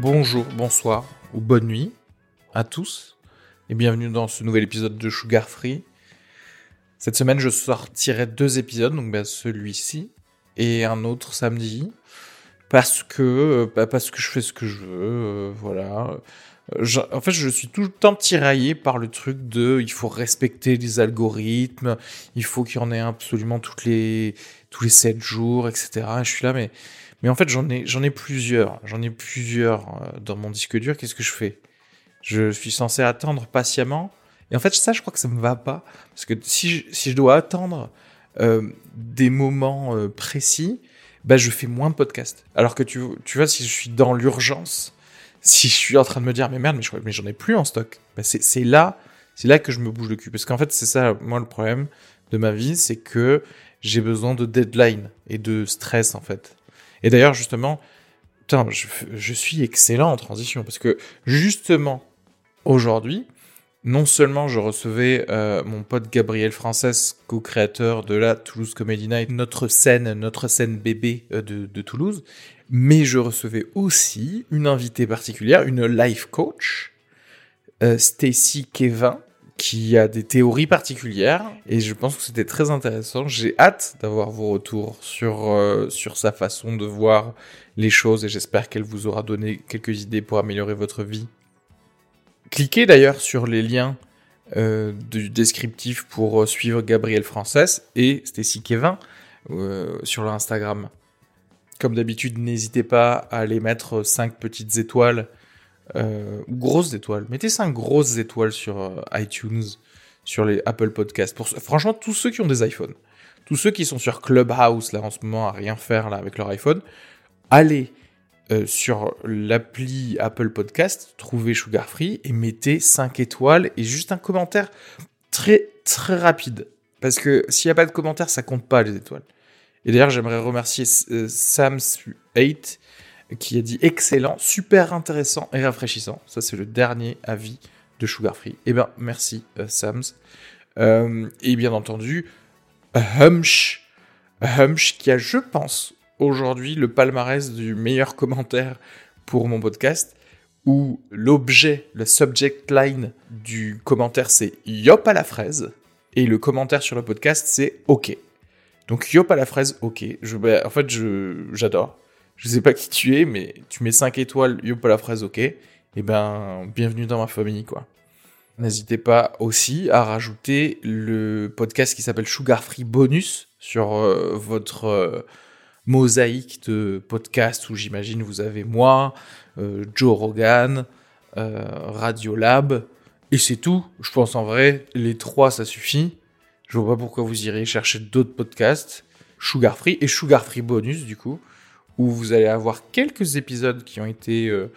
Bonjour, bonsoir ou bonne nuit à tous et bienvenue dans ce nouvel épisode de Sugar Free. Cette semaine, je sortirai deux épisodes, donc bah, celui-ci et un autre samedi, parce que euh, bah, parce que je fais ce que je veux, euh, voilà. Euh, en fait, je suis tout le temps tiraillé par le truc de il faut respecter les algorithmes, il faut qu'il y en ait absolument les tous les 7 jours, etc. Et je suis là, mais mais en fait, j'en ai j'en ai plusieurs, j'en ai plusieurs euh, dans mon disque dur. Qu'est-ce que je fais? Je suis censé attendre patiemment. Et en fait, ça, je crois que ça me va pas. Parce que si je, si je dois attendre euh, des moments euh, précis, bah, je fais moins de podcasts. Alors que tu, tu vois, si je suis dans l'urgence, si je suis en train de me dire, mais merde, mais je- mais j'en ai plus en stock, bah, c'est c'est là, c'est là que je me bouge le cul. Parce qu'en fait, c'est ça, moi, le problème de ma vie, c'est que j'ai besoin de deadline et de stress, en fait. Et d'ailleurs, justement, putain, je, suis excellent en transition. Parce que, justement, aujourd'hui, non seulement je recevais euh, mon pote Gabriel Frances, co-créateur de la Toulouse Comedy Night, notre scène, notre scène bébé euh, de, de Toulouse, mais je recevais aussi une invitée particulière, une life coach, euh, Stacy Kevin, qui a des théories particulières, et je pense que c'était très intéressant. J'ai hâte d'avoir vos retours sur, euh, sur sa façon de voir les choses, et j'espère qu'elle vous aura donné quelques idées pour améliorer votre vie Cliquez d'ailleurs sur les liens euh, du descriptif pour euh, suivre Gabriel Frances et Stacy Kevin sur leur Instagram. Comme d'habitude, n'hésitez pas à aller mettre 5 petites étoiles euh, grosses étoiles. Mettez 5 grosses étoiles sur euh, iTunes, sur les Apple Podcasts. Pour, franchement, tous ceux qui ont des iPhones, tous ceux qui sont sur Clubhouse là en ce moment à rien faire là avec leur iPhone, allez euh, sur l'appli Apple Podcast, trouvez Sugar Free et mettez 5 étoiles et juste un commentaire très très rapide. Parce que s'il n'y a pas de commentaire, ça compte pas les étoiles. Et d'ailleurs, j'aimerais remercier euh, Sams8 qui a dit excellent, super intéressant et rafraîchissant. Ça, c'est le dernier avis de Sugar Free. Eh bien, merci euh, Sams. Euh, et bien entendu, Humsh, Humsh qui a, je pense, aujourd'hui le palmarès du meilleur commentaire pour mon podcast, où l'objet, le subject line du commentaire c'est Yop à la fraise, et le commentaire sur le podcast c'est OK. Donc Yop à la fraise, OK. Bah, en fait, j'adore. Je sais pas qui tu es, mais tu mets 5 étoiles, Yop à la fraise, OK. Et ben, bienvenue dans ma famille, quoi. N'hésitez pas aussi à rajouter le podcast qui s'appelle Sugar Free Bonus sur euh, votre euh, mosaïque de podcasts où j'imagine vous avez moi, euh, Joe Rogan, Radiolab, et c'est tout. Je pense en vrai, les trois ça suffit. Je vois pas pourquoi vous irez chercher d'autres podcasts. Sugar Free et Sugar Free Bonus du coup, où vous allez avoir quelques épisodes qui ont été euh,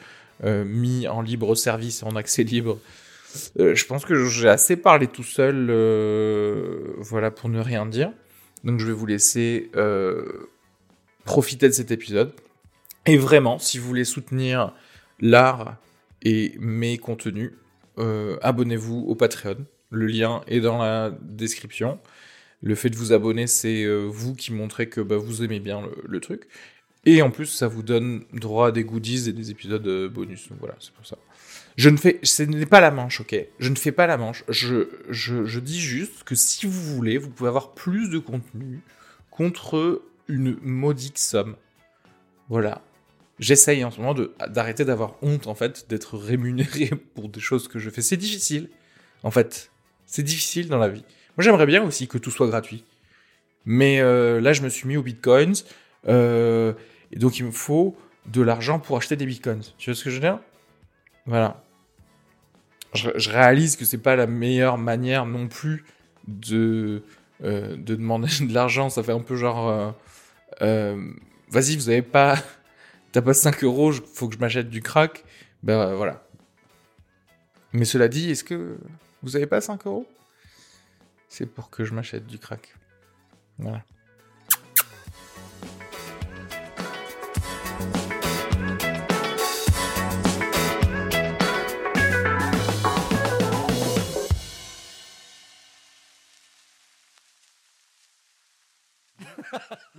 euh, mis en libre service, en accès libre. Euh, je pense que j'ai assez parlé tout seul, voilà, pour ne rien dire. Donc je vais vous laisser profiter de cet épisode. Et vraiment, si vous voulez soutenir l'art et mes contenus, abonnez-vous au Patreon. Le lien est dans la description. Le fait de vous abonner, c'est vous qui montrez que bah, vous aimez bien le truc. Et en plus, ça vous donne droit à des goodies et des épisodes euh, bonus. Donc voilà, c'est pour ça. Je ne fais, ce n'est pas la manche, ok? Je ne fais pas la manche. Je, je, je dis juste que si vous voulez, vous pouvez avoir plus de contenu contre une modique somme. Voilà. J'essaye en ce moment d'arrêter d'avoir honte, en fait, d'être rémunéré pour des choses que je fais. C'est difficile, en fait. C'est difficile dans la vie. Moi, j'aimerais bien aussi que tout soit gratuit. Mais euh, là, je me suis mis aux bitcoins. Euh, et donc, il me faut de l'argent pour acheter des bitcoins. Tu vois ce que je veux dire? Voilà. Je, réalise que c'est pas la meilleure manière non plus de, euh, de demander de l'argent. Ça fait un peu genre. euh, Vas-y, vous avez pas. T'as pas 5 euros, faut que je m'achète du crack. Ben voilà. Mais cela dit, est-ce que vous avez pas 5 euros? C'est pour que je m'achète du crack. Voilà.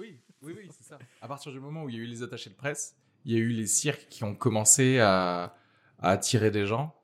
Oui, oui, oui, c'est ça. À partir du moment où il y a eu les attachés de presse, il y a eu les cirques qui ont commencé à, à attirer des gens.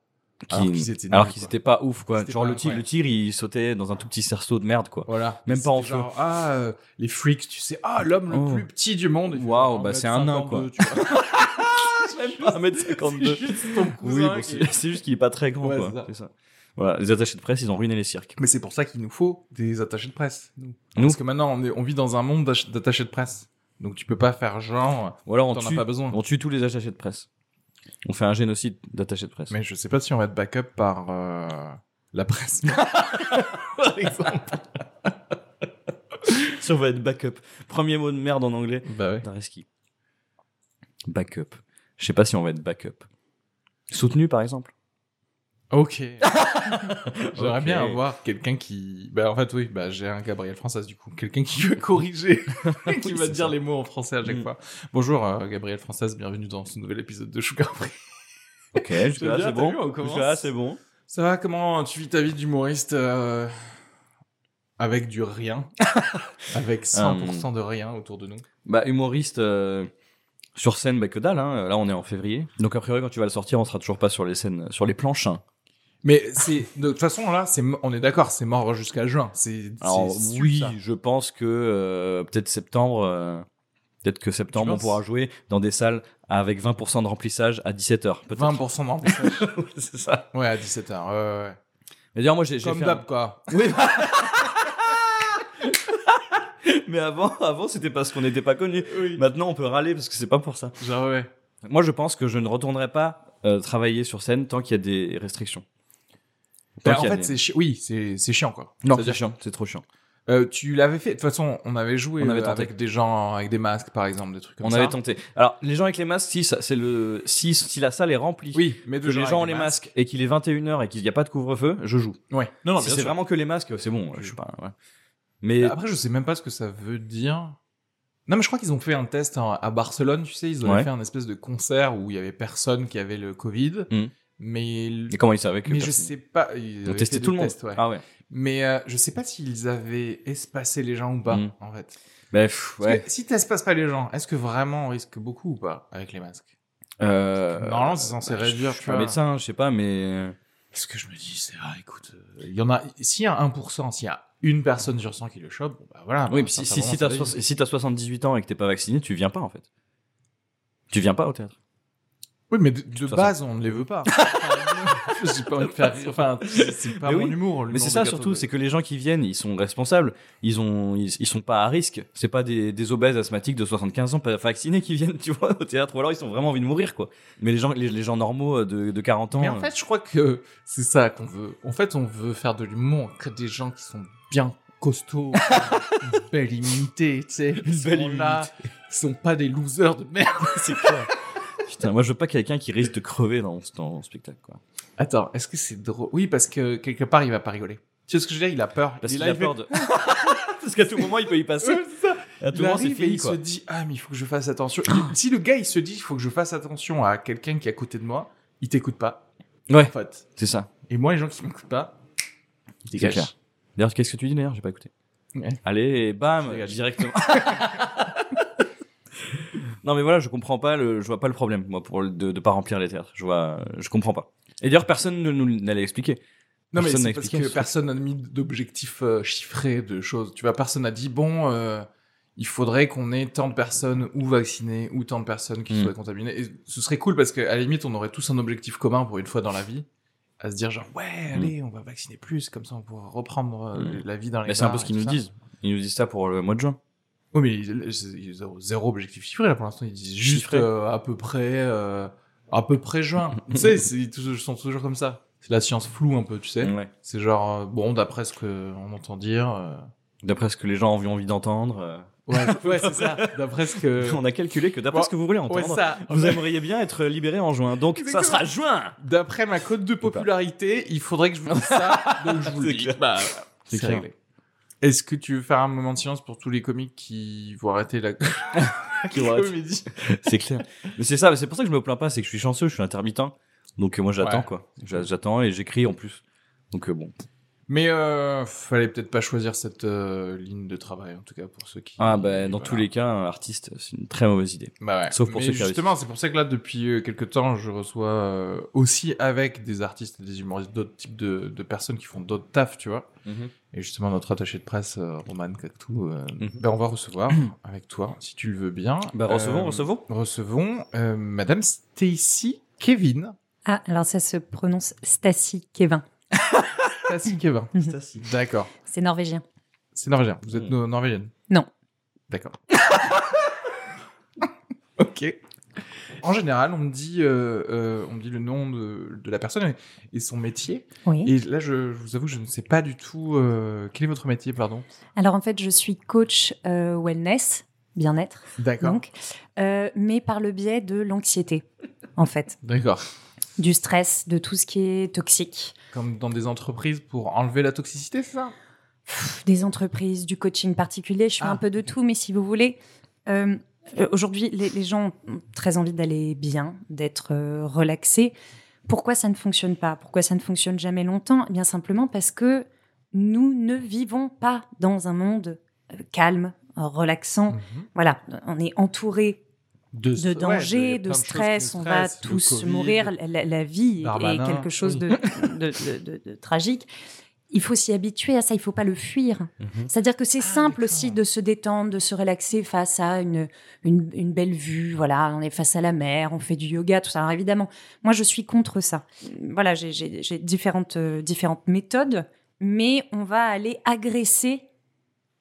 Qui- Alors qu'ils étaient alors qu'ils quoi. étaient pas ouf, quoi. C'était Genre pas le tir, le tir, il sautait dans un tout petit cerceau de merde, quoi. Voilà. Même pas en C'était genre, ah, euh, les freaks, tu sais, ah, l'homme Oh. le plus petit du monde. Waouh, bah, c'est un nain, 1m52, tu vois. Même pas 1m52. C'est juste ton cousin Oui, bon, qui- c'est c'est juste qu'il est pas très grand, Ouais, quoi. c'est ça. Voilà, les attachés de presse, ils ont ruiné les cirques. Mais c'est pour ça qu'il nous faut des attachés de presse. Nous. Nous Parce que maintenant, on, est- on vit dans un monde d'attachés de presse. Donc tu peux pas faire genre, Ou alors on as tue, pas besoin. on tue tous les attachés de presse. On fait un génocide d'attachés de presse. Mais je sais pas si on va être backup par euh, la presse. par exemple. Si on va être backup. Premier mot de merde en anglais. Bah ouais. Dareski. Backup. Je sais pas si on va être backup. Soutenu, par exemple. Ok. J'aimerais bien avoir quelqu'un qui. Bah en fait oui, bah j'ai un Gabriel Française du coup, quelqu'un qui veut corriger, qui Oui, va dire ça. les mots en français à chaque Mm. fois. Bonjour euh, Gabriel Française, bienvenue dans ce nouvel épisode de Sugar Free. Ok, c'est bon. c'est bon. Ça va Comment tu vis ta vie d'humoriste euh, avec du rien, avec 100% de rien autour de nous? Bah, humoriste euh, sur scène, bah, que dalle. Hein. Là, on est en février. Donc, a priori, quand tu vas le sortir, on sera toujours pas sur les scènes, sur les planches. hein. Mais c'est de toute façon là, c'est on est d'accord, c'est mort jusqu'à juin. C'est oui, ça. je pense que euh, peut-être septembre. euh, Peut-être que septembre, on pourra jouer dans des salles avec 20% de remplissage à 17h. Peut-être. 20% d'emplissage. c'est ça. ouais, à 17h. Ouais, ouais, ouais. Mais d'ailleurs, moi, j'ai Comme d'hab un- quoi. Oui. Mais avant, avant c'était parce qu'on n'était pas connus. Oui. Maintenant, on peut râler parce que c'est pas pour ça. Genre ouais. Moi, je pense que je ne retournerai pas euh, travailler sur scène tant qu'il y a des restrictions. Bah, en fait, c'est chi- oui, c'est c'est chiant quoi. Non, c'est chiant, c'est trop chiant. Euh, tu l'avais fait. De toute façon, on avait joué On avait euh, tenté. avec des gens avec des masques, par exemple, des trucs comme On ça. avait tenté. Alors, les gens avec les masques, si, ça- c'est le, si, si la salle est remplie, Oui, mais de que les gens ont les masques et qu'il est 21h et qu'il n'y a pas de couvre-feu, je joue. Ouais. Non, non, si bien c'est sûr. vraiment que les masques, c'est bon, je joues. pas, ouais. Mais, Après, je sais même pas ce que ça veut dire. Non, mais je crois qu'ils ont fait un test en- à Barcelone, tu sais, ils avaient Ouais. fait un espèce de concert où il y avait personne qui avait le Covid. Mm. Mais, et comment ils savaient que mais je sais pas. Ils ont testé tout le monde. tests, ouais. Ah ouais. Mais euh, je sais pas s'ils avaient espacé les gens ou pas, Mm. en fait. Bah, pff, Parce ouais. si t'espaces pas les gens, est-ce que vraiment on risque beaucoup ou pas avec les masques? Euh, Normalement, c'est censé bah, réduire, Je suis pas médecin, je sais pas, mais. Parce que je me dis, c'est ah, écoute, euh, il y en a. S'il y a 1%, s'il y a une personne sur 100 qui le chope, bon, bah voilà. Oui, bah, t'as si t'as 78 ans et que t'es pas vacciné, tu viens pas, en fait. Tu viens pas au théâtre. Oui, mais de, base, on ne les veut pas. J'ai pas envie de faire rire. Enfin, c'est pas Mais mon oui. humour. Mais c'est ça surtout, c'est que les gens qui viennent, ils sont responsables, ils ont, ils, ils sont pas à risque. C'est pas des, des obèses asthmatiques de 75 ans pas vaccinés qui viennent, tu vois, au théâtre, ou alors ils ont vraiment envie de mourir, quoi. Mais les gens, les, les gens normaux de, de 40 ans. Mais en fait, je crois que c'est ça qu'on veut. En fait, on veut faire de l'humour, que des gens qui sont bien costauds, une belle immunité, tu sais. Une belle là, Ils sont pas des losers de merde. c'est clair. Putain, moi je veux pas quelqu'un qui risque de crever dans, dans le spectacle, quoi. Attends, est-ce que c'est drôle? Oui, parce que quelque part, il va pas rigoler. Tu sais ce que je veux dire? Il a peur. Parce il qu'il a il peur de. Parce qu'à tout moment il peut y passer. Ouais, c'est ça. À tout Il moment c'est et fini, il quoi. se dit ah mais il faut que je fasse attention. Il- si le gars il se dit il faut que je fasse attention à quelqu'un qui est à côté de moi, ils t'écoutent pas. Ouais, En fait. c'est ça. Et moi, les gens qui m'écoutent pas, ils dégagent. D'ailleurs, qu'est-ce que tu dis d'ailleurs? J'ai pas écouté. Ouais. Allez, bam, directement. non, mais voilà, je comprends pas le, je vois pas le problème, moi, pour le- de, de pas remplir les théâtres. Je vois, je comprends pas. Et d'ailleurs, personne ne nous n'allait expliquer. Non, mais Personne c'est n'a parce que personne n'a mis d'objectifs euh, chiffrés de choses. Tu vois, personne n'a dit, bon, euh, il faudrait qu'on ait tant de personnes ou vaccinées ou tant de personnes qui Mm. soient contaminées. Et ce serait cool parce qu'à la limite, on aurait tous un objectif commun pour une fois dans la vie. À se dire, genre, ouais, allez, on va vacciner plus, comme ça on pourra reprendre euh, Mm. la vie dans les Mais c'est un peu ce qu'ils nous disent. Ils nous disent ça pour le mois de juin. Oui, mais ils, ont zéro objectif chiffré là pour l'instant. Ils disent juste euh, à peu près, euh, à peu près juin. tu sais, ils sont toujours comme ça. C'est la science floue un peu, tu sais. Ouais. C'est genre, euh, bon, d'après ce qu'on entend dire. euh, D'après ce que les gens ont envie d'entendre. euh, Ouais, ouais c'est ça. D'après ce que. On a calculé que d'après Bon, ce que vous voulez Ouais, entendre, ça. vous aimeriez bien être libéré en juin. Donc, ça sera juin D'après ma cote de popularité, il faudrait que je vous dise ça. donc je vous le dis. Bah, C'est réglé. Est-ce que tu veux faire un moment de silence pour tous les comiques qui vont arrêter la Qui vont arrêter. comédie? C'est clair. Mais c'est ça, c'est pour ça que je me plains pas, c'est que je suis chanceux, je suis intermittent. Donc euh, moi j'attends Ouais. quoi. J'a- J'attends et j'écris en plus. Donc euh, bon. Mais euh, fallait peut-être pas choisir cette euh, ligne de travail, en tout cas pour ceux qui. Ah bah dans voilà. tous les cas, un artiste, c'est une très mauvaise idée. Bah ouais. Sauf pour Mais ceux qui justement, c'est pour ça que là, depuis euh, quelques temps, je reçois euh, aussi avec des artistes et des humoristes d'autres types de, de personnes qui font d'autres tafs, tu vois. Et justement, notre attaché de presse, euh, Roman Cactou, euh, Mhm. ben, on va recevoir avec toi, si tu le veux bien. Bah recevons, Euh, recevons. Recevons euh, Madame Stacy Kevin. Ah, alors ça se prononce Stacy Kevin. Kevin. D'accord. C'est norvégien. C'est norvégien. Vous êtes Mhm. no- norvégienne Non. D'accord. ok. En général, on me dit, euh, euh, on me dit le nom de, de la personne et, et son métier. Oui. Et là, je, je vous avoue, je ne sais pas du tout euh, quel est votre métier, pardon. Alors en fait, je suis coach euh, wellness, bien-être, D'accord. donc, euh, mais par le biais de l'anxiété, en fait, D'accord. Du stress, de tout ce qui est toxique, Comme dans des entreprises pour enlever la toxicité, c'est ça? Des entreprises, du coaching particulier. Je fais Ah, un peu de tout, mais si vous voulez, euh, euh, aujourd'hui, les, les gens ont très envie d'aller bien, d'être euh, relaxés. Pourquoi ça ne fonctionne pas? Pourquoi ça ne fonctionne jamais longtemps? Eh bien simplement parce que nous ne vivons pas dans un monde calme, relaxant. Mhm. Voilà, on est entouré de, danger, de stress, on va tous Covid. mourir, la, la vie est- quelque chose oui. de, de, de- de- de tragique. Il faut s'y habituer à ça, il faut pas le fuir. Mhm. C'est-à-dire que c'est Ah, simple aussi de se détendre, de se relaxer face à une, une, une belle vue. Voilà, on est face à la mer, on fait du yoga, tout ça. Alors évidemment, moi je suis contre ça. Voilà, j'ai- j'ai j'ai différentes, euh, différentes méthodes, mais on va aller agresser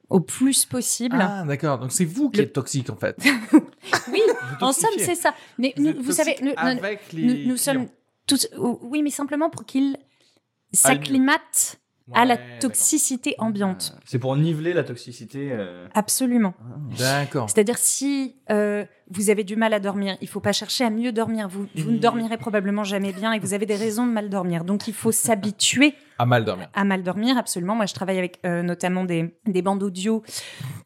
au plus possible. Ah, d'accord. Donc c'est vous qui Le- êtes toxique, en fait. oui, en somme, c'est ça. Mais Vous, nous- êtes vous savez, nous, sommes tous. Oui, mais simplement pour qu'ils s'acclimatent à la toxicité ambiante. C'est pour niveler la toxicité. euh. Absolument. D'accord. C'est-à-dire si euh, vous avez du mal à dormir, il faut pas chercher à mieux dormir. Vous, vous ne dormirez probablement jamais bien et vous avez des raisons de mal dormir. Donc il faut s'habituer À mal dormir. à mal dormir, absolument. Moi, je travaille avec euh, notamment des, des bandes audio,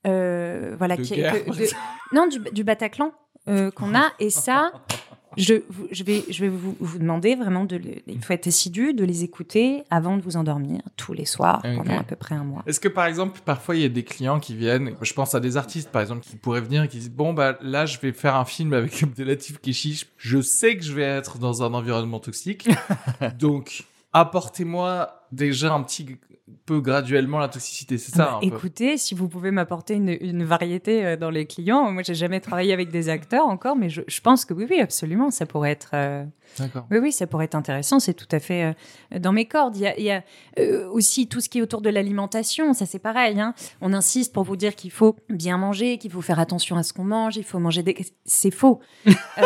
euh, voilà, De qui- guerre. que- de- non, du, du Bataclan euh, qu'on a. Et ça, je, je vais, je vais vous, vous demander vraiment de, il faut être assidu, de les écouter avant de vous endormir tous les soirs pendant à peu près un mois. Est-ce que par exemple, parfois il y a des clients qui viennent, je pense à des artistes par exemple qui pourraient venir et qui disent bon bah là je vais faire un film avec Abdelatif Keshish, je sais que je vais être dans un environnement toxique, donc apportez-moi déjà un petit peu graduellement la toxicité, c'est ça Bah, un peu. écoutez, si vous pouvez m'apporter une, une variété euh, dans les clients, moi j'ai jamais travaillé avec des acteurs encore, mais je, je pense que oui, oui, absolument, ça pourrait être. euh, D'accord. Oui, oui, ça pourrait être intéressant. C'est tout à fait euh, dans mes cordes. Il y a, il y a, euh, aussi tout ce qui est autour de l'alimentation. Ça, c'est pareil. hein. On insiste pour vous dire qu'il faut bien manger, qu'il faut faire attention à ce qu'on mange, il faut manger des. C'est faux.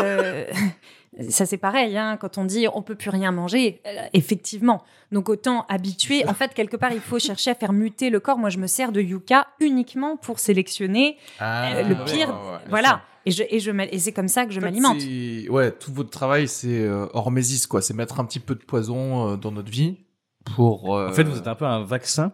Ça, c'est pareil. hein. Quand on dit on peut plus rien manger, euh, effectivement. Donc autant habituer. En fait, quelque part, il faut chercher à faire muter le corps. Moi, je me sers de yucca uniquement pour sélectionner Ah, euh, le ouais, pire. ouais, ouais, bien voilà. Et, je, et, je, et c'est comme ça que je En fait, m'alimente. c'est- Ouais, tout votre travail c'est euh, hormésis quoi, c'est mettre un petit peu de poison euh, dans notre vie pour. euh, En fait, vous êtes un peu un vaccin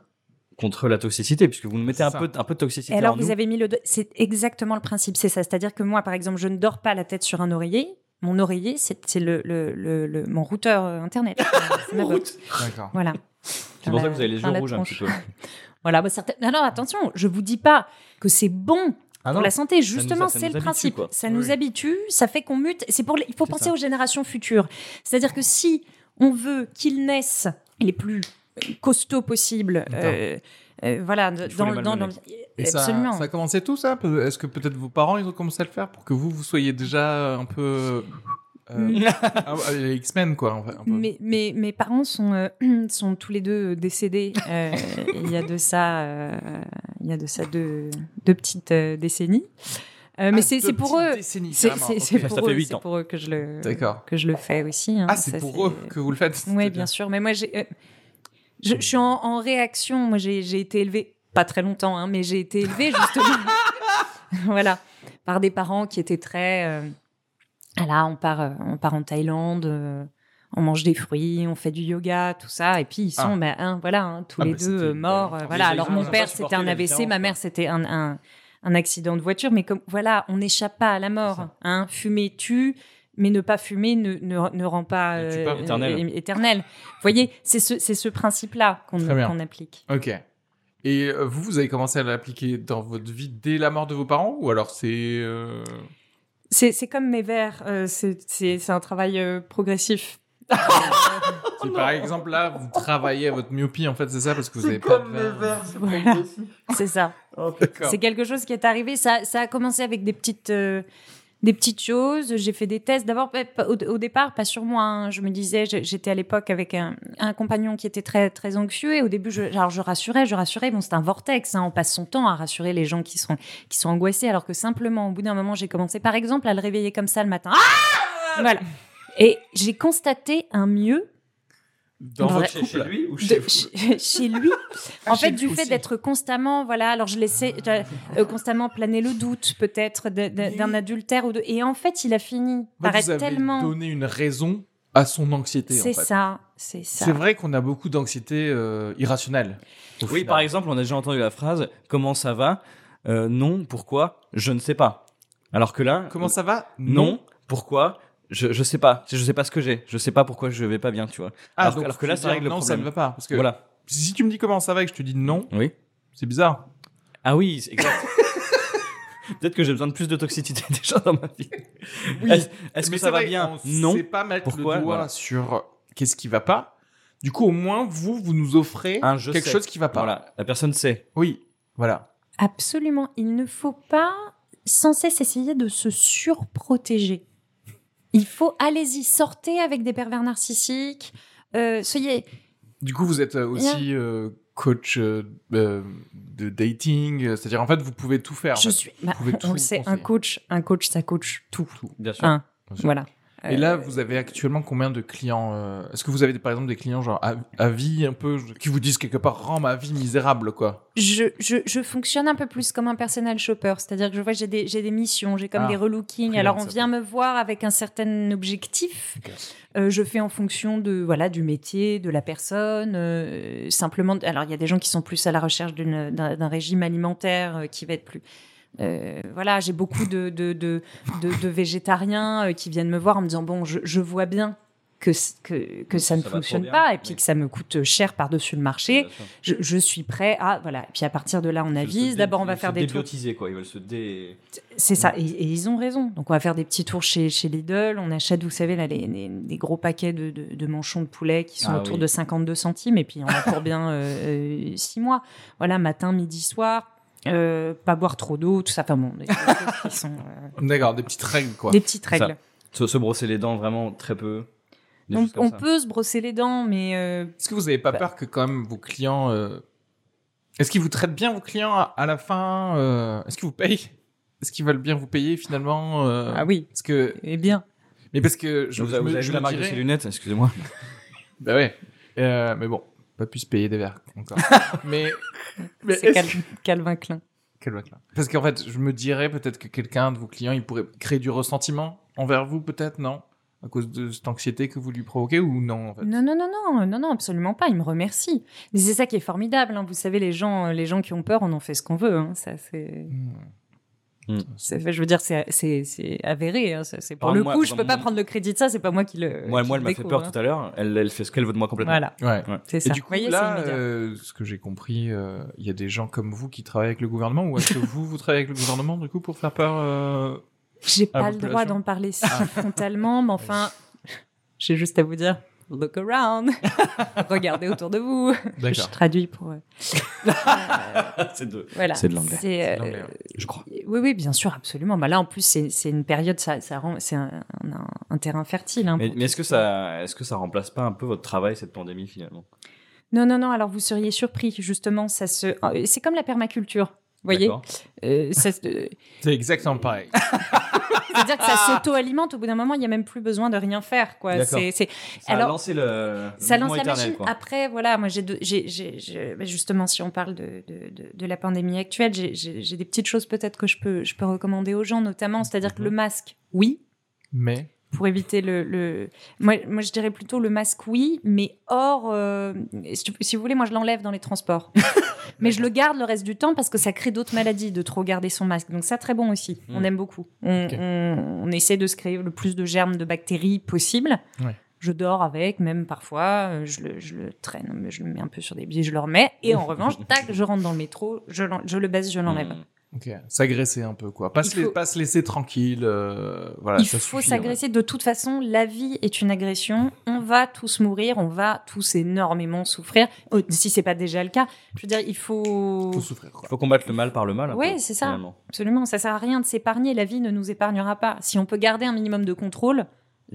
contre la toxicité, puisque vous nous mettez un peu, un peu de toxicité Et alors, en vous nous. avez mis le. C'est exactement le principe, c'est ça. C'est-à-dire que moi, par exemple, je ne dors pas la tête sur un oreiller. Mon oreiller, c'est le, le, le, le- mon routeur euh, internet. Ma. Voilà. C'est pour ça que vous avez les yeux rouges un petit peu. Voilà, bah, certaines- non, non, attention, je vous dis pas que c'est bon Ah pour la santé. Justement, c'est le principe. quoi. Ça Oui. nous habitue, ça fait qu'on mute. C'est pour les- il faut penser ça. aux générations futures. C'est-à-dire que si on veut qu'ils naissent les plus costauds possibles, euh, euh, voilà, dans, dans, Et ça, absolument. ça a commencé tout ça Est-ce que peut-être vos parents ils ont commencé à le faire pour que vous vous soyez déjà un peu euh, les X-Men quoi. en fait, un peu. Mes, parents sont, euh, sont tous les deux décédés. euh, il y a de ça, euh, il y a de ça deux, deux petites euh, décennies. Euh, mais Ah, c'est pour eux. C'est Ça pour, eux, pour eux que je le D'accord. que je le fais aussi. hein. Ah, c'est Ça, pour eux que vous le faites. Oui, bien sûr. Mais moi, j'ai, euh, je, je suis en, en réaction. Moi, j'ai été élevée, pas très longtemps, hein, mais j'ai été élevée justement, voilà, par des parents qui étaient très. euh, voilà, on part, euh, on part en Thaïlande, euh, on mange des fruits, on fait du yoga, tout ça, et puis ils sont, Ah. bah, voilà, hein, tous Ah, les bah, deux euh, morts. euh, voilà. Alors mon père, c'était un AVC, ma mère, c'était un, un, un accident de voiture, mais comme voilà, on n'échappe pas à la mort. Hein, fumer tue. Mais ne pas fumer ne, ne, ne rend pas, euh, pas éternel. éternel. Vous voyez, c'est ce, c'est ce principe-là qu'on qu'on applique. Ok. Et euh, vous, vous avez commencé à l'appliquer dans votre vie dès la mort de vos parents ou alors c'est euh, C'est c'est comme mes verres, euh, c'est c'est- c'est un travail euh, progressif. si par exemple là vous travaillez à votre myopie en fait c'est ça parce que vous avez pas de verre. Voilà, c'est ça. D'accord. C'est quelque chose qui est arrivé. Ça, ça a commencé avec des petites, euh, des petites choses. J'ai fait des tests. D'abord, au, départ, pas sur moi. hein. Je me disais, j'étais à l'époque avec un, un compagnon qui était très, très anxieux. Et au début, je, alors je rassurais, je rassurais. Bon, c'est un vortex. hein. On passe son temps à rassurer les gens qui sont, qui sont angoissés. Alors que simplement, au bout d'un moment, j'ai commencé, par exemple, à le réveiller comme ça le matin. Ah voilà. Et j'ai constaté un mieux Dans Dans votre Chez, chez lui ou de- chez vous? lui. en chez fait, du fait d'être constamment, voilà, alors je laissais euh, constamment planer le doute, peut-être, d'un adultère ou de. Et en fait, il a fini En par fait, être vous avez tellement. donné une raison à son anxiété. en C'est fait. ça, c'est ça. C'est vrai qu'on a beaucoup d'anxiété euh, irrationnelle. Oui, final. par exemple, on a déjà entendu la phrase Comment ça va? Euh, Non, pourquoi? Je ne sais pas. Alors que là, Comment ça va non, pourquoi? Je, je sais pas. Je sais pas ce que j'ai. Je sais pas pourquoi je vais pas bien, tu vois. Ah, alors, donc alors que là, ça règle le non, problème. ça ne va pas. Parce que Voilà. si tu me dis comment ça va et que je te dis non, Oui. c'est bizarre. Ah oui, exact. Peut-être que j'ai besoin de plus de toxicité déjà dans ma vie. Oui. Est-ce que ça va vrai, bien on Non. sait pas mettre Pourquoi le doigt Voilà. sur qu'est-ce qui va pas. Du coup, au moins, vous, vous nous offrez Un quelque sais. chose qui va pas. Voilà, la personne sait. Oui, voilà. Absolument. Il ne faut pas sans cesse essayer de se surprotéger. Il faut, allez-y, sortez avec des pervers narcissiques. euh, soyez. Du coup, vous êtes euh, aussi euh, coach euh, de dating, c'est-à-dire en fait, vous pouvez tout faire. en Je fait. suis. bah, pouvez tout on le sait, un coach, un coach, ça coach tout. Bien sûr. Hein, Bien sûr. voilà. Et là, Euh, vous avez actuellement combien de clients euh, Est-ce que vous avez par exemple des clients genre à, à vie un peu qui vous disent quelque part rends ma vie misérable quoi je, je, je fonctionne un peu plus comme un personnel shopper, c'est-à-dire que je vois j'ai des, j'ai des missions, j'ai comme Ah, des relookings. Alors on vient me voir avec un certain objectif. Euh, je fais en fonction de voilà du métier, de la personne. euh, simplement, alors il y a des gens qui sont plus à la recherche d'une- d'un d'un régime alimentaire qui va être plus. Euh, voilà, j'ai beaucoup de, de, de, de- de végétariens euh, qui viennent me voir en me disant bon, je, je vois bien que, que, que ça ne Ça fonctionne pas et puis oui. que ça me coûte cher par-dessus le marché. Je, je suis prêt à voilà. Et puis à partir de là on avise. se d'abord on va faire se des tours. débiotiser, quoi. Ils veulent se dé. c'est ça. Et, et ils ont raison. Donc on va faire des petits tours chez chez Lidl. On achète vous savez là les, les- gros paquets de, de, de manchons de poulet qui sont Ah autour oui. de 52 centimes et puis on a pour bien euh, euh, six mois. Voilà matin midi soir euh, pas boire trop d'eau tout ça enfin bon des, des choses qui sont euh, D'accord, des petites règles quoi. des petites Ça. règles Se, se brosser les dents vraiment très peu. Des on, choses comme on ça. peut se brosser les dents mais euh, Est-ce que vous avez pas Bah. peur que quand même vos clients euh, Est-ce qu'ils vous traitent bien vos clients à, à la fin euh, Est-ce qu'ils vous payent? Est-ce qu'ils veulent bien vous payer finalement euh, ah oui Parce que et bien mais parce que je, vous, je me- vous avez je vu la marque de dirais- ses lunettes Excusez-moi. Bah ouais. Euh, mais bon, pas pu se payer des verres encore. mais mais c'est Cal- Calvin Klein bac là Parce qu'en fait, je me dirais peut-être que quelqu'un de vos clients, il pourrait créer du ressentiment envers vous, peut-être, non? À cause de cette anxiété que vous lui provoquez ou non en fait? Non, non, non, non, non, non, absolument pas. Il me remercie. Mais c'est ça qui est formidable. hein. Vous savez, les gens, les gens qui ont peur, on en fait ce qu'on veut. hein. Ça, c'est. Hmm. Mm. Je veux dire, c'est avéré. hein, c'est pour Par le moi- coup, je par peux pas prendre le crédit de ça. C'est pas moi qui le. Moi, qui moi, elle le m'a fait peur hein. tout à l'heure. Elle, elle fait ce qu'elle veut de moi complètement. Voilà, Ouais. Ouais. c'est Et ça. du Vous coup, voyez, là, euh, ce que j'ai compris, euh, il y a des gens comme vous qui travaillent avec le gouvernement, ou est-ce que vous, vous travaillez avec le gouvernement, du coup, pour faire peur euh, J'ai pas le droit d'en parler si frontalement, mais enfin, j'ai juste à vous dire. Look around. Regardez autour de vous. Je traduis pour. euh, c'est de. Voilà. C'est de l'anglais. C'est, euh, de l'anglais, ouais. Je crois. Oui, oui, bien sûr, absolument. Bah là, en plus, c'est une période, ça, ça rend, c'est un, un- un terrain fertile. hein, Mais, est-ce que ça, est-ce que ça remplace pas un peu votre travail cette pandémie finalement? Non, non, non. Alors, vous seriez surpris, justement. Ça se. euh, C'est comme la permaculture. Vous voyez. Euh, euh, C'est exactement pareil. C'est-à-dire que ça s'auto-alimente. Au bout d'un moment, il n'y a même plus besoin de rien faire. Quoi. C'est, Ça a Alors, lancé le. ça lance la éternel, machine. quoi. Après, voilà, moi, j'ai, bah, justement, si on parle de, de, de, de la pandémie actuelle, j'ai, j'ai, j'ai des petites choses peut-être que je peux, je peux recommander aux gens, notamment, c'est-à-dire que Mhm. le masque, oui, Mais, pour éviter le, le... Moi, moi, je dirais plutôt le masque, oui, mais hors... euh, Si, vous voulez, moi, je l'enlève dans les transports. mais je le garde le reste du temps parce que ça crée d'autres maladies de trop garder son masque. Donc ça, très bon aussi. On Mm. aime beaucoup. On, Ok. on- on essaie de se créer le plus de germes, de bactéries possible. Ouais. Je dors avec, même parfois, euh, je le, je le traîne, je le mets un peu sur des billets, je le remets. Et en revanche, tac, je rentre dans le métro, je, le baisse, je l'enlève. Mm. Ok, s'agresser un peu, quoi. Pas, Il se, la- faut- pas se laisser tranquille. euh, voilà, il ça faut s'agresser. De toute façon, la vie est une agression. On va tous mourir, on va tous énormément souffrir. Oh, si c'est pas déjà le cas, je veux dire, il faut. ouais. Faut souffrir, quoi. Faut combattre le mal par le mal. peu, c'est ça. finalement. Absolument, ça sert à rien de s'épargner. La vie ne nous épargnera pas. Si on peut garder un minimum de contrôle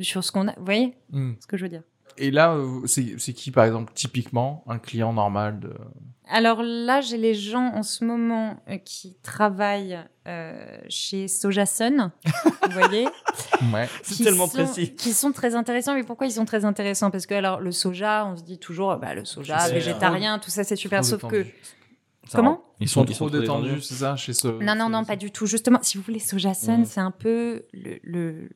sur ce qu'on a, vous voyez Hmm. ce que je veux dire Et là, euh, c'est c'est qui, par exemple, typiquement, un client normal de... Alors là, j'ai les gens en ce moment euh, qui travaillent euh, chez Sojasun, vous voyez Ouais. C'est qui tellement sont- précis. Qui sont très intéressants. Mais pourquoi ils sont très intéressants? Parce que alors le soja, on se dit toujours, bah, le soja, végétarien, tout ça c'est super. Sauf que. Ça Comment? Ils Ils sont, trop détendus, c'est ça, chez ce... non, non, non, pas du tout. Justement, si vous voulez, soja sun, Mm. c'est un peu le, le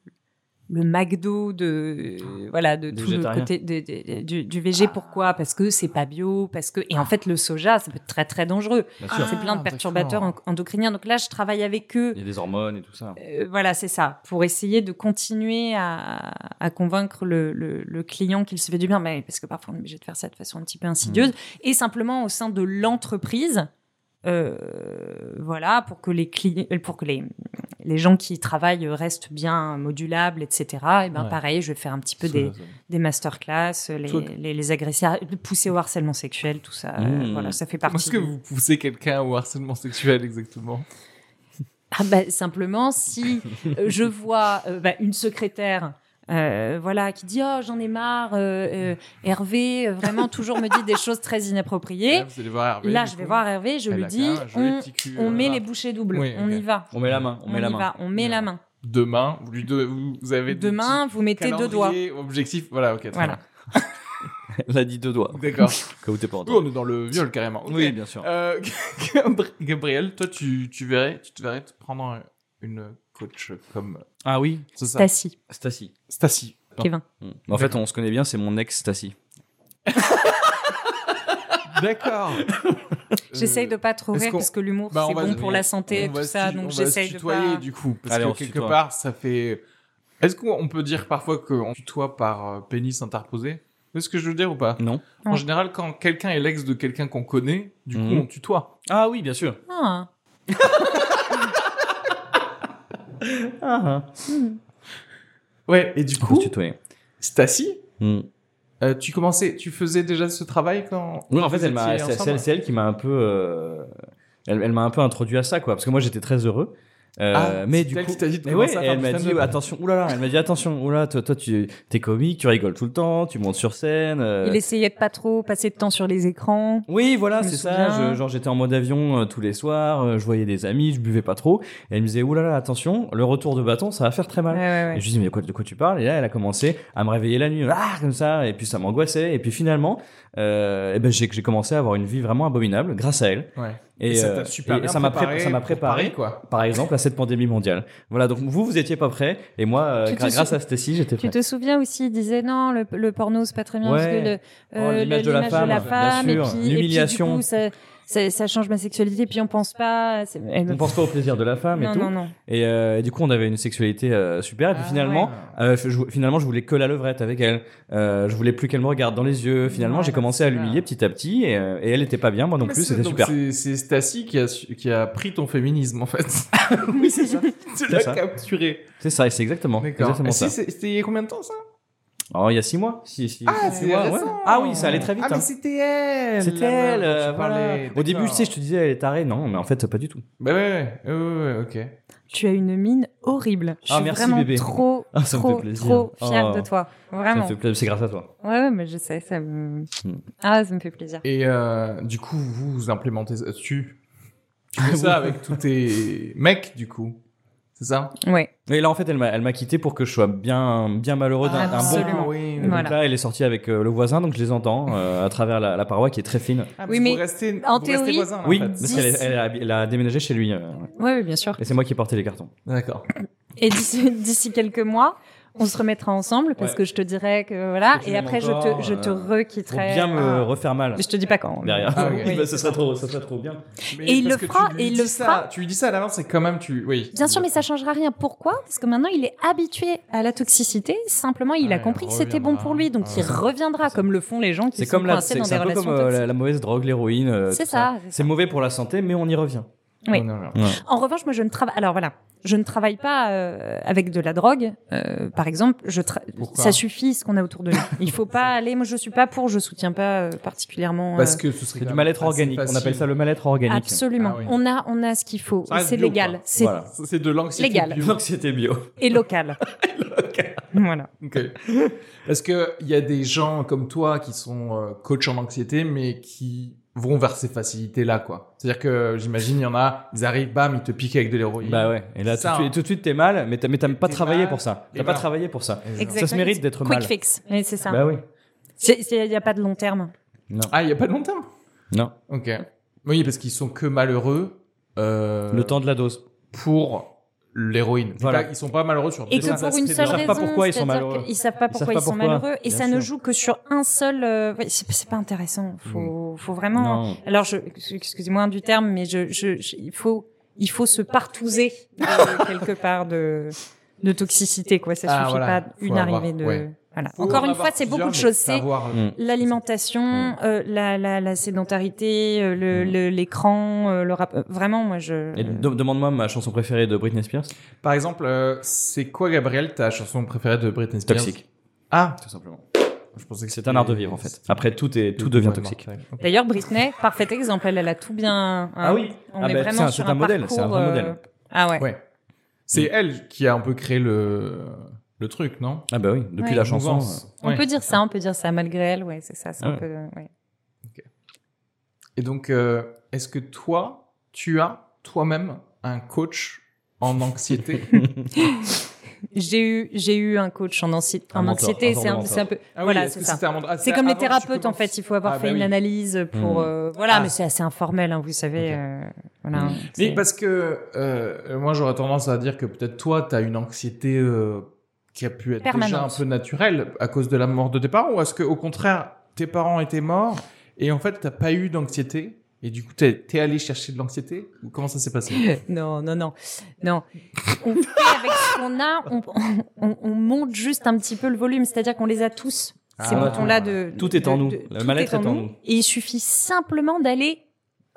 le McDo de voilà de Des tout le côté de- de- de- du, du végé. Pourquoi? Parce que c'est pas bio, parce que et en fait le soja, ça peut être très très dangereux. Ah. c'est plein de perturbateurs en- endocriniens. Donc là, je travaille avec eux. Il y a des hormones et tout ça. Euh, voilà, c'est ça, pour essayer de continuer à, à convaincre le, le- le client qu'il se fait du bien, mais parce que parfois on est obligé de faire ça de façon un petit peu insidieuse, Mmh. et simplement au sein de l'entreprise, voilà, pour que les clients, pour que les, les gens qui y travaillent restent bien modulables, etc. Et ben Ouais. pareil, je vais faire un petit peu des, des masterclass, les, Toi- les, les agresser, pousser au harcèlement sexuel, tout ça, euh, Mmh. voilà, ça fait Comment partie. est-ce que vous poussez quelqu'un au harcèlement sexuel, exactement? Ah bah, simplement, si euh, je vois euh, bah, une secrétaire euh, voilà, qui dit Oh, j'en ai marre, euh, euh, Hervé, vraiment, toujours me dit des choses très inappropriées. Là, vous allez voir Hervé, Là, je vais coup. voir Hervé, je Elle lui a dis On, cul, on met les bouchées doubles, Oui, on y va. On met la main. On, met la main. va, on met la main. Demain, vous, lui donnez- vous, avez Demain, vous mettez deux doigts. objectifs, voilà, ok. très Voilà. Elle a dit deux doigts. D'accord. Quand vous t'es pas Oui, on est dans le viol carrément. Oui, bien sûr. Euh, Gabri- Gabriel, toi, tu, tu verrais, tu te verrais te prendre une coach comme Ah oui, c'est ça. Stacy, Stacy. Stacy. Kevin. Mm. En fait, on se connaît bien, c'est mon ex Stacy. D'accord. J'essaye de pas trop rire parce que l'humour, Bah, c'est bon pour la santé, va tout ça, donc j'essaye de tutoyer pas. du coup, parce Allez, que quelque tutoie. part, ça fait. Est-ce qu'on peut dire parfois qu'on tutoie par euh, pénis interposé? Voyez ce que je veux dire ou pas? Non En général, quand quelqu'un est l'ex de quelqu'un qu'on connaît, du coup, Mhm. on tutoie. Ah oui, bien sûr. Ah. Ah, Ouais, et du coup. Stacy, Mm. euh, tu commençais, tu faisais déjà ce travail quand. Oui, en fait, elle m'a, c'est, elle qui m'a un peu, euh, elle, elle m'a un peu introduit à ça, quoi. Parce que moi, j'étais très heureux. Euh, Ah, mais du coup, qui t'a dit de mais commencer ouais, faire elle m'a dit attention, oulala, elle m'a dit attention, oulala, toi, toi, tu t'es comique, tu rigoles tout le temps, tu montes sur scène. euh, Il essayait de pas trop passer de temps sur les écrans. Oui, voilà, c'est ça. Je- genre, j'étais en mode avion euh, tous les soirs, euh, je voyais des amis, je buvais pas trop. Et elle me disait, oulala, attention, le retour de bâton, ça va faire très mal. Ouais, ouais, ouais. Et je lui dis, mais de quoi, de quoi tu parles? Et là, elle a commencé à me réveiller la nuit, ah, comme ça, et puis ça m'angoissait. Et puis finalement, euh, eh ben, j'ai j'ai commencé à avoir une vie vraiment abominable grâce à elle. Et, Et, ça euh, t'a super et bien ça m'a préparé. ça Paris, quoi. par exemple, à cette pandémie mondiale. Voilà, donc vous, vous étiez pas prêt, et moi, euh, Tu sou- grâce à Stacy, j'étais Tu prêt. te souviens aussi, il disait non, le, le porno c'est pas très bien parce Ouais. que le, Oh, l'image de la femme, bien sûr. puis, et puis, L'humiliation. Ça, change ma sexualité. Puis on pense pas. elle me- On pense pas au plaisir de la femme non, et tout. non, non. Et, euh, et du coup, on avait une sexualité euh, super. Et puis Ah, finalement, ouais. euh, je, finalement, je voulais que la levrette avec elle. Euh, je voulais plus qu'elle me regarde dans les yeux. Finalement, Ouais, j'ai bah, commencé à l'humilier petit à petit. Et, et elle était pas bien, moi non Mais plus. c'est- C'était super. C'est Stacy qui a, su- qui a pris ton féminisme en fait. oui, c'est ça. tu l'as capturé. C'est ça, c'est exactement, D'accord. C'était il y a combien de temps ça? Oh, il y a six mois. Si, si, Ah, six c'est mois, ouais. récent. Ah oui, ça allait très vite. Ah, mais hein. c'était elle. C'était elle. euh, tu voilà. parlais. Au début, tu sais, je te disais, elle est tarée. Non, mais en fait, pas du tout. Bah ouais, ouais, ouais, ouais, ok. Tu as une mine horrible. Je Ah, suis merci, vraiment bébé. trop, Ah, ça me trop, fait plaisir. trop fière Oh. de toi. Ça Vraiment. me fait plaisir. C'est grâce à toi. Ouais, ouais, mais je sais, ça me. Hmm. Ah, ça me fait plaisir. Et euh, du coup, vous, vous implémentez ça. Tu, tu fais ça avec tous tes mecs, du coup? C'est ça? Ouais. Et là, en fait, elle m'a, elle m'a quitté pour que je sois bien, bien malheureux d'un, un bon Absolument. coup. oui. Et donc Voilà. là, elle est sortie avec euh, le voisin, donc je les entends euh, à travers la, la paroi qui est très fine. Ah, Oui, mais restez, en théorie- voisins, là, oui, en fait. parce qu'elle elle, a, elle a déménagé chez lui. euh, ouais, bien sûr. et c'est moi qui ai porté les cartons. D'accord. Et d'ici d'ici quelques mois, on se remettra ensemble parce Ouais. que je te dirais que voilà. Que Et après, je te, je te euh, Pour requitterai. bien me Ah. refaire mal. Mais je te dis pas quand. Derrière. Ah. Oui, bah, ça serait trop, ça serait trop bien. Mais Et il le fera, et il le ça- fera. Tu lui dis ça à l'avance, c'est quand même tu. Oui. Bien sûr, mais ça changera rien. Pourquoi? Parce que maintenant, il est habitué à la toxicité. Simplement, il a compris que c'était bon reviendra. pour lui, donc il reviendra, comme le font les gens qui sont comme coincés c'est, dans c'est des relations comme euh, la, toxiques. la mauvaise drogue, l'héroïne. euh, C'est ça, C'est mauvais pour la santé, mais on y revient. Oui. Non, non, non. En revanche, moi, je ne travaille. Alors voilà, je ne travaille pas euh, avec de la drogue. Euh, par exemple, je tra- ça suffit ce qu'on a autour de nous. Il faut pas aller. Moi, je suis pas pour. Je soutiens pas euh, particulièrement. Parce euh, que ce serait du mal-être organique. On appelle ça le mal-être organique. Absolument. Ah oui. On a, on a ce qu'il faut. C'est légal. C'est Voilà. De l'anxiété Légal. bio. L'anxiété bio. et local. voilà. Ok. Parce que il y a des gens comme toi qui sont euh, coach en anxiété, mais qui vont vers ces facilités-là, quoi. C'est-à-dire que j'imagine, il y en a, ils arrivent, bam, ils te piquent avec de l'héroïne. Bah ouais. Et là, tout, Ça, de suite- hein. tout de suite, t'es mal, mais t'as, mais t'as pas travaillé mal, pour ça. T'as pas travaillé pour ça. Exactement. Ça se mérite d'être Quick mal. fix. Oui, c'est ça. Bah oui. Il n'y a pas de long terme. Non. Ah, il y a pas de long terme? Non. Ok. Oui, parce qu'ils sont que malheureux. Euh, Le temps de la dose. pour l'héroïne. Voilà. pas- Ils sont pas malheureux sur Et que pour une seule leur- savent pas raison, pourquoi ils sont malheureux. qu'ils savent pas Ils pourquoi ils, pas sont pourquoi, malheureux et bien ça ne joue que sur un seul. euh, ouais, c'est c'est pas intéressant. Faut, faut vraiment. Non. Alors, je, excusez-moi du terme, mais je, je, je- il faut, il faut se partouzer de- quelque part de, de toxicité, quoi. Ça Ah, suffit voilà. pas Faut une avoir- arrivée de. ouais. Voilà. Faut Encore en une fois, c'est beaucoup de choses. C'est savoir- Mm. l'alimentation, euh, la, la, la sédentarité, euh, le, le- l'écran, euh, le rap. euh, Vraiment, moi, je. Et de- demande-moi ma chanson préférée de Britney Spears. Par exemple, euh, c'est quoi, Gabriel, ta chanson préférée de Britney Spears? Toxique. Ah, Tout simplement. Je pensais que C'est un art de vivre en fait. Après tout est tout devient toxique. D'ailleurs, Britney, parfait exemple. Elle, elle a tout bien. hein. Ah oui. On Ah est bah, vraiment c'est un- sur c'est un modèle, c'est un vrai euh, modèle. Ah ouais. Ouais. C'est elle qui a un peu créé le, le truc, non? Ah bah oui, depuis Ouais. la chanson. Mouvance. On Ouais. peut dire ça, on peut dire ça malgré elle. Ouais, c'est ça. C'est un Ouais. peu. ouais. Et donc, euh, est-ce que toi, tu as toi-même un coach en anxiété? J'ai eu, j'ai eu un coach en, anxi- Un en mentor, anxiété. C'est un, peu. Ah oui, voilà, c'est ça. ah, C'est comme les thérapeutes, en fait. Il faut avoir Ah, fait bah une oui. analyse pour. Mm. euh, voilà, Ah. mais c'est assez informel, hein, vous savez. Euh, voilà. Mm. c'est- Oui, parce que euh, moi, j'aurais tendance à dire que peut-être toi, tu as une anxiété euh, qui a pu être déjà un peu naturelle à cause de la mort de tes parents, ou est-ce que au contraire, tes parents étaient morts et en fait, t'as pas eu d'anxiété? Et du coup, t'es es allé chercher de l'anxiété ou comment ça s'est passé? Non, non, non, non. On fait avec ce qu'on a, on, on, on monte juste un petit peu le volume, c'est-à-dire qu'on les a tous. Ces Ah. boutons-là de. Tout est en de- nous. de- mal-être est en nous. Et il suffit simplement d'aller,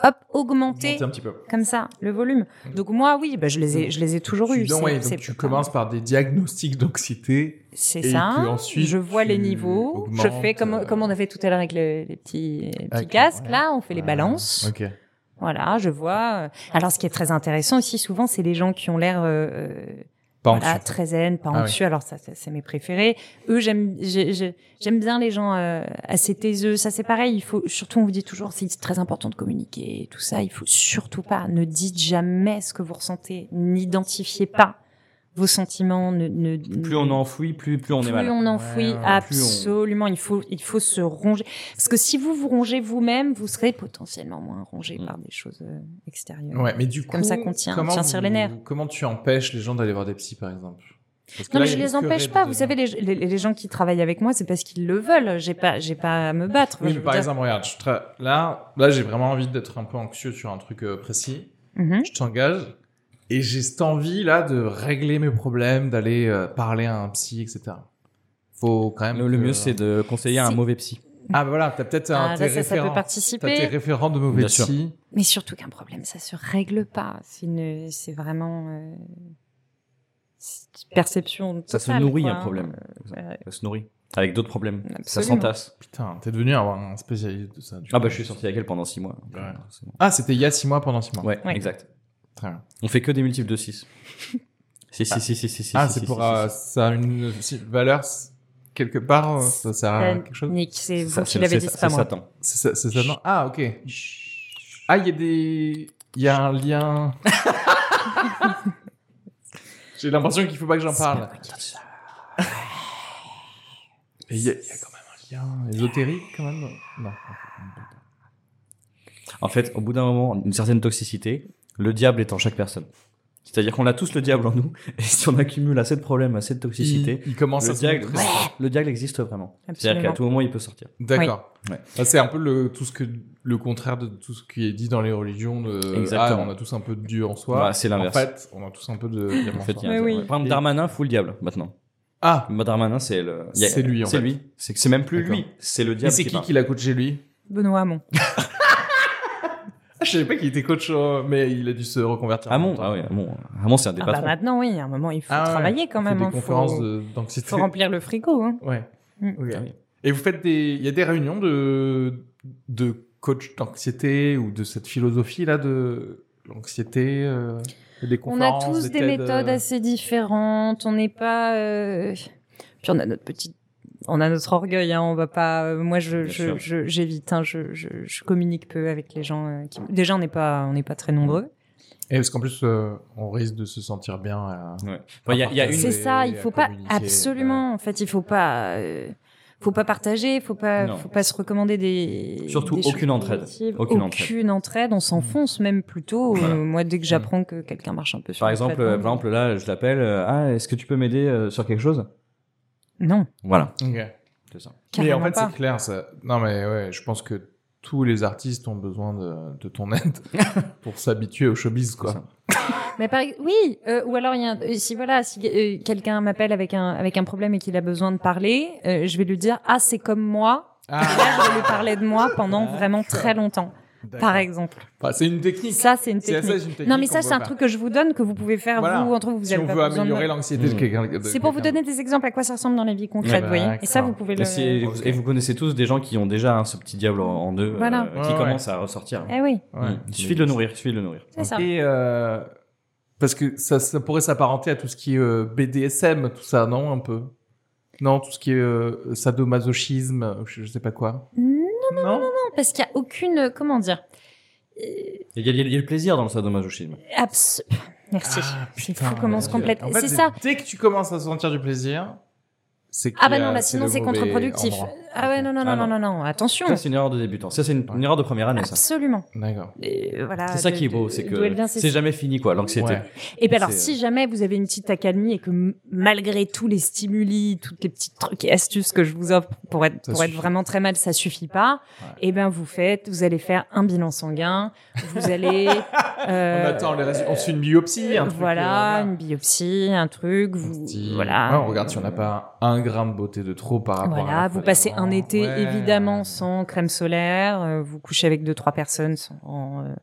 hop, augmenter un petit peu. comme ça le volume. Donc moi, oui, bah, je les ai, je les ai toujours eus. ouais, donc tu commences par des diagnostics d'anxiété. C'est et ça. que ensuite je vois les niveaux. augmentes, je fais comme, euh, comme on a fait tout à l'heure avec le- les petits, les petits casques. ouais. Là, on fait les balances. Ok. Voilà, je vois. Alors, ce qui est très intéressant aussi, souvent, c'est les gens qui ont l'air euh, Pas voilà, très zen, pas Ah anxieux. Alors ça, ça, c'est mes préférés. Eux, j'aime, j'ai- j'ai- j'aime bien les gens euh, assez taiseux. Ça, c'est pareil. Il faut surtout, on vous dit toujours, c'est très important de communiquer, et tout ça. Il faut surtout pas. Ne dites jamais ce que vous ressentez. N'identifiez pas vos sentiments. Ne, ne, Plus on enfouit, plus plus on est plus mal. on enfouit, Ouais, absolument. Il faut, il faut se ronger. Parce que si vous vous rongez vous-même, vous serez potentiellement moins rongé Mm. par des choses euh, extérieures. Ouais, mais du coup, Comme ça qu'on tient- comment tient sur les nerfs. Comment tu empêches les gens d'aller voir des psys, par exemple? Non, là, mais je les empêche pas. Vous savez, les, les, les gens qui travaillent avec moi, c'est parce qu'ils le veulent. J'ai pas, j'ai pas à me battre. Oui, Je mais par dire- exemple, regarde, je tra- là, là, j'ai vraiment envie d'être un peu anxieux sur un truc euh, précis. Mhm. Je t'engage. Et j'ai cette envie, là, de régler mes problèmes, d'aller euh, parler à un psy, etc. Faut quand même. Le, mieux, c'est de conseiller à un mauvais psy. Ah, bah voilà, t'as peut-être un. Ah, tes là, ça, ça peut référents- T'as tes participer. référents de mauvais Bien sûr. psy. Mais surtout qu'un problème, ça se règle pas. C'est une, c'est vraiment euh, c'est une perception. Ça se totale, nourrit quoi. un problème. ouais. Ça se nourrit. Avec d'autres problèmes. Ça s'entasse. Putain, t'es devenu un spécialiste de ça. du Ah coup. bah je suis sorti avec elle pendant 6 mois. Ouais. Ah, c'était il y a six mois pendant six mois. Ouais, Ouais. exact. Très bien. On fait que des multiples de 6. Si, si, si, si, si, si. ah, si, c'est si, pour si, euh, si. ça a une valeur quelque part. euh, Ça sert à quelque chose. Nick, c'est vous qui l'avez dit, c'est pas moi. Satan. C'est ça, c'est ça, non Ah, ok. Ah, il y a des, il y a un lien. J'ai l'impression qu'il faut pas que j'en parle. Il y, a il y a quand même un lien ésotérique quand même. Non. En fait, au bout d'un moment, une certaine toxicité, le diable est en chaque personne. C'est-à-dire qu'on a tous le diable en nous, et si on accumule assez de problèmes, assez de toxicité, Il, il commence le à se diable, le diable existe vraiment. C'est-à-dire qu'à tout moment, il peut sortir. D'accord. Ouais. Bah, c'est un peu le tout ce que le contraire de tout ce qui est dit dans les religions. De, Exactement. Ah, on a tous un peu de Dieu en soi. Bah, c'est l'inverse. En fait, on a tous un peu de diable en En fait, soi. il y a un Oui. Par exemple, Et- Darmanin fout le diable maintenant. Ah, Darmanin, c'est le. C'est lui, en C'est fait. lui. C'est même plus lui. C'est le mais diable. c'est qui qui l'a coaché lui? Benoît Hamon. Je savais pas qu'il était coach, euh, mais il a dû se reconvertir. Hamon, ah oui, Hamon. Hamon, c'est un des Ah bah patrons. maintenant, oui, à un moment, il faut Ah ouais. travailler quand Il fait même. Des hein, conférences faut, de- d'anxiété. faut remplir le frigo. Hein. Ouais. Mm. Ok. Ah oui. Et vous faites des, il y a des réunions de de coach d'anxiété ou de cette philosophie là de l'anxiété. euh, des On a conférences, tous des TED, méthodes euh, assez différentes. On n'est pas. euh, Puis on a notre petite. On a notre orgueil, hein, on va pas. euh, Moi, je, je, je- j'évite, hein, je, je, je communique peu avec les gens. euh, qui... Déjà, on n'est pas, on n'est pas très nombreux. Et parce qu'en plus, euh, on risque de se sentir bien. à- Ouais. Enfin, y a, il y a une. C'est ça, il faut pas absolument. En fait, il faut pas, euh, faut pas partager, faut pas, Non. faut pas se recommander des. Surtout des aucune entraide. Aucune Aucune, entraide. On s'enfonce même plutôt. Voilà. Euh, moi, dès que j'apprends que quelqu'un marche un peu sur Par le exemple, euh, par exemple, là, je l'appelle. euh, ah, est-ce que tu peux m'aider euh, sur quelque chose? Non, Voilà, Ok. c'est ça. Mais en fait, c'est clair. Ça... Non, mais ouais, je pense que tous les artistes ont besoin de, de ton aide pour s'habituer au showbiz, quoi. Mais par... oui, euh, ou alors il y a un- euh, si voilà, si euh, quelqu'un m'appelle avec un avec un problème et qu'il a besoin de parler, euh, je vais lui dire ah c'est comme moi. Ah, Et là je vais lui parler de moi pendant vraiment très longtemps, par exemple. Enfin, c'est une technique. Ça c'est une technique. ça, une technique Non mais ça c'est un faire. truc que je vous donne que vous pouvez faire Voilà. vous entre vous. Vous Si avez on pas veut besoin de- améliorer l'anxiété de Mmh. C'est pour vous donner des exemples à quoi ça ressemble dans la vie concrète, vous voyez. Et ça vous pouvez le. et vous, et vous connaissez tous des gens qui ont déjà hein, ce petit diable en, en eux, Voilà. euh, qui ouais. commence à ressortir. Eh oui, Ouais. Mm. Il suffit de le nourrir, il suffit de le nourrir. c'est ça. Et euh, parce que ça, ça pourrait s'apparenter à tout ce qui est euh, BDSM, tout ça, non Un peu? Non, tout ce qui est euh, sadomasochisme, je, je sais pas quoi. Non, non, Non, parce qu'il y a aucune comment dire. Il y, a, il y a- le plaisir dans le sadomasochisme. Abs... Merci. Ah, c'est fou comment on se complète. C'est ça. Dès que tu commences à sentir du plaisir, c'est Ah bah non, là, c'est sinon c'est contre-productif. Ah ouais, non, non, Ah non, non, non. non, non, attention. Ça, c'est une erreur de débutant. Ça, c'est une, une erreur de première année, ça. Absolument. D'accord. Et voilà, C'est ça de- qui est beau, c'est que c'est jamais fini, quoi, l'anxiété. Ouais. Et puis alors, si jamais vous avez une petite accalmie et que malgré tous les stimuli, toutes les petites trucs et astuces que je vous offre pour être, Ça pour être suffit. vraiment très mal, ça suffit pas. Ouais. Et ben, vous faites, vous allez faire un bilan sanguin, vous allez, On euh, attend les résultats. On se fait une biopsie, un truc, voilà, euh, une biopsie, un truc, on vous, dit- voilà. Ouais, on regarde si on n'a pas un grain de beauté de trop par rapport à Voilà, vous passez un d'avant. été Ouais. évidemment sans crème solaire, euh, vous couchez avec deux trois personnes sans euh,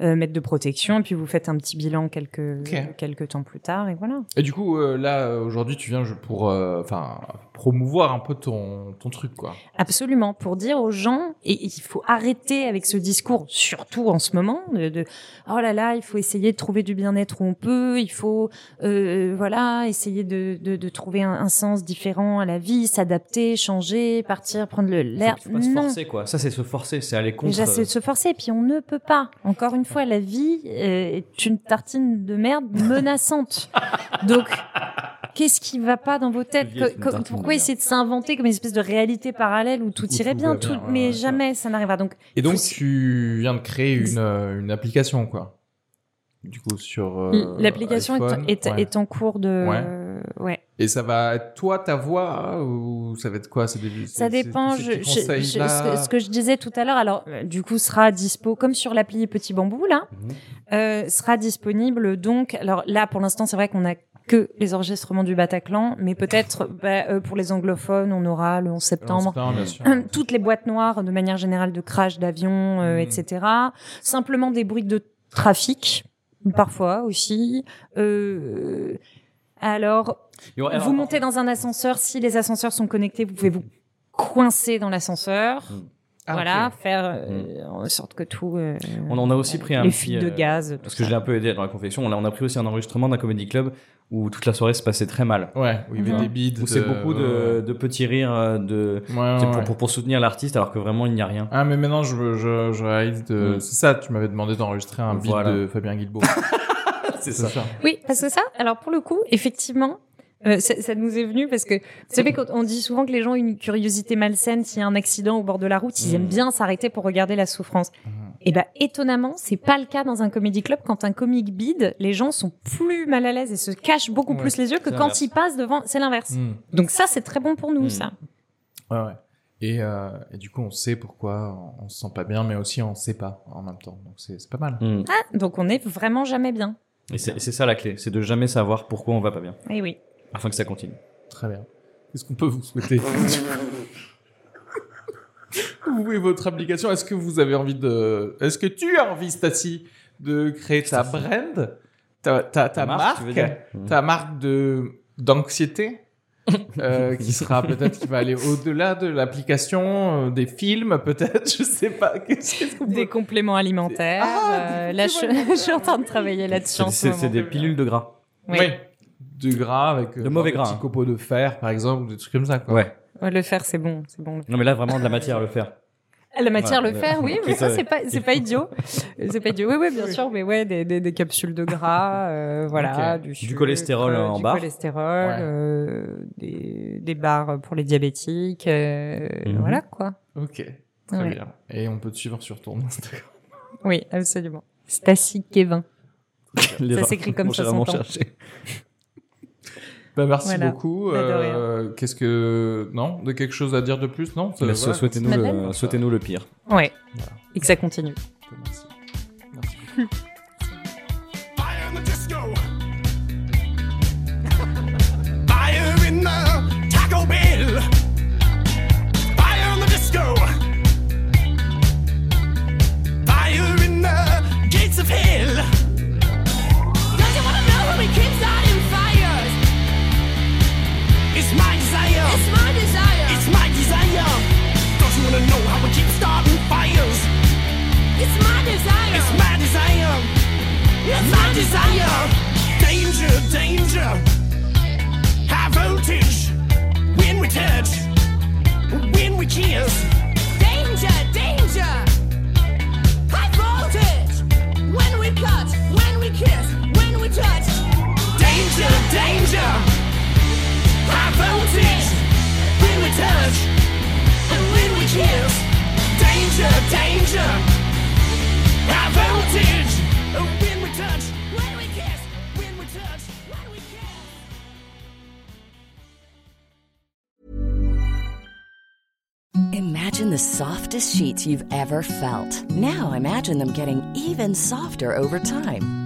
mettre de protection, et puis vous faites un petit bilan quelques quelques temps plus tard, et voilà. Et du coup, euh, là, euh, aujourd'hui, tu viens je- pour, euh, enfin, promouvoir un peu ton, ton truc, quoi. Absolument, pour dire aux gens, et il faut arrêter avec ce discours, surtout en ce moment, de, de oh là là, il faut essayer de trouver du bien-être où on peut, il faut euh, voilà essayer de, de, de trouver un, un sens différent à la vie, s'adapter, changer, partir, prendre le l'air. Faut, faut pas se Non. forcer, quoi. Ça, c'est se forcer, c'est aller contre. Déjà, c'est se forcer, et puis on ne peut pas. Encore une fois, la vie euh, est une tartine de merde menaçante. Donc, qu'est-ce qui va pas dans vos têtes de Pourquoi essayer de s'inventer comme une espèce de réalité parallèle où tout Où irait tout bien, tout, bien, mais ouais, jamais ça n'arrivera. Donc, Et donc, tu viens de créer une, euh, une application, quoi. Du coup, sur. euh, l'application est, est, Ouais. est en cours de Ouais. euh, ouais. Et ça va être toi, ta voix, hein, ou ça va être quoi des, Ça dépend. Je, je- je- ce, que, je disais tout à l'heure, alors euh, du coup sera dispo comme sur l'appli Petit Bambou là, Mhm. euh, sera disponible. Donc, alors là pour l'instant c'est vrai qu'on a que les enregistrements du Bataclan, mais peut-être bah, euh, pour les anglophones on aura le 11 En septembre. bien sûr. toutes les boîtes noires de manière générale de crash d'avion, euh, Mm. etc. Simplement des bruits de trafic, parfois aussi. Euh, alors, vous montez dans un ascenseur, si les ascenseurs sont connectés, vous pouvez vous coincer dans l'ascenseur. Ah, voilà, faire euh, en sorte que tout. euh, On en a aussi pris un les petit, fuites de euh, gaz. tout Parce que je l'ai un peu aidé dans la confection. On a, on a pris aussi un enregistrement d'un comédie club où toute la soirée se passait très mal. Ouais, où il y avait des bides. Où c'est de- beaucoup de, de petits rires euh, de, Ouais, pour, pour, pour soutenir l'artiste alors que vraiment il n'y a rien. Ah, mais maintenant, je, je, je réalise de... Mm. C'est ça, tu m'avais demandé d'enregistrer un beat Voilà. de Fabien Guilbeault. C'est ça. Oui, parce que ça, alors pour le coup, effectivement, euh, ça, ça nous est venu parce que vous savez quand on dit souvent que les gens ont une curiosité malsaine s'il y a un accident au bord de la route, ils Mm. aiment bien s'arrêter pour regarder la souffrance. Et ben étonnamment, c'est pas le cas dans un comédie club. Quand un comique bide, les gens sont plus mal à l'aise et se cachent beaucoup Ouais, plus les yeux que quand ils passent devant. C'est l'inverse. Mm. Donc ça, c'est très bon pour nous, Mm. ça. Ouais, ouais. Et, euh, et du coup, on sait pourquoi on se sent pas bien, mais aussi on sait pas en même temps. Donc c'est pas mal. Mm. Ah, donc on est vraiment jamais bien. Et c'est et ça la clé, c'est de jamais savoir pourquoi on va pas bien, Eh oui. afin que ça continue. Très bien. Qu'est-ce qu'on peut vous souhaiter? Vous voulez votre application? Est-ce que vous avez envie de... Est-ce que tu as envie, Stacy, de créer ta brand? Ta, ta, ta marque. Ta marque de d'anxiété euh, qui sera peut-être qui va aller au-delà de l'application, euh, des films peut-être, je sais pas. Peut- Des compléments alimentaires. Ah, euh, des là, je, compléments je suis en train de travailler là-dessus en C'est des pilules de gras. Oui. Oui. Du gras avec euh, De mauvais des gras, petits hein. copeaux de fer, par exemple, ou des trucs comme ça. Quoi. Ouais. Ouais, le fer, c'est bon, c'est bon. Non mais là vraiment de la matière à le faire. La matière, Ouais, le fer, oui, mais ça, c'est pas, c'est pas idiot. C'est pas idiot. Oui, oui, bien sûr, mais ouais, des, des, des capsules de gras, euh, voilà, du, Du cholestérol euh, en du barre. cholestérol, Ouais. euh, des, des barres pour les diabétiques, euh, Mhm. voilà, quoi. Ok, très Ouais. bien. Et on peut te suivre sur ton Instagram. Oui, absolument. Stacy Kevin. Ça s'écrit comme ça. Bah, merci Voilà. beaucoup. Bah. Euh, Qu'est-ce que non, de quelque chose à dire de plus? Non. Mais voilà. Souhaitez-nous le, souhaitez-nous le pire. Ouais. Voilà. Et que ça continue. Merci. Merci beaucoup. Fire It's my desire. It's my desire. It's my desire. Don't you wanna know how we keep starting fires? It's my desire. It's my desire. It's my desire. Danger, danger. High voltage. When we touch. When we kiss. Danger, danger. High voltage. When we cut. When we kiss. When we touch. Danger, danger. Voltage. When we touch. And when we kiss. Danger, danger. High voltage. When we touch. Imagine the softest sheets you've ever felt. Now imagine them getting even softer over time.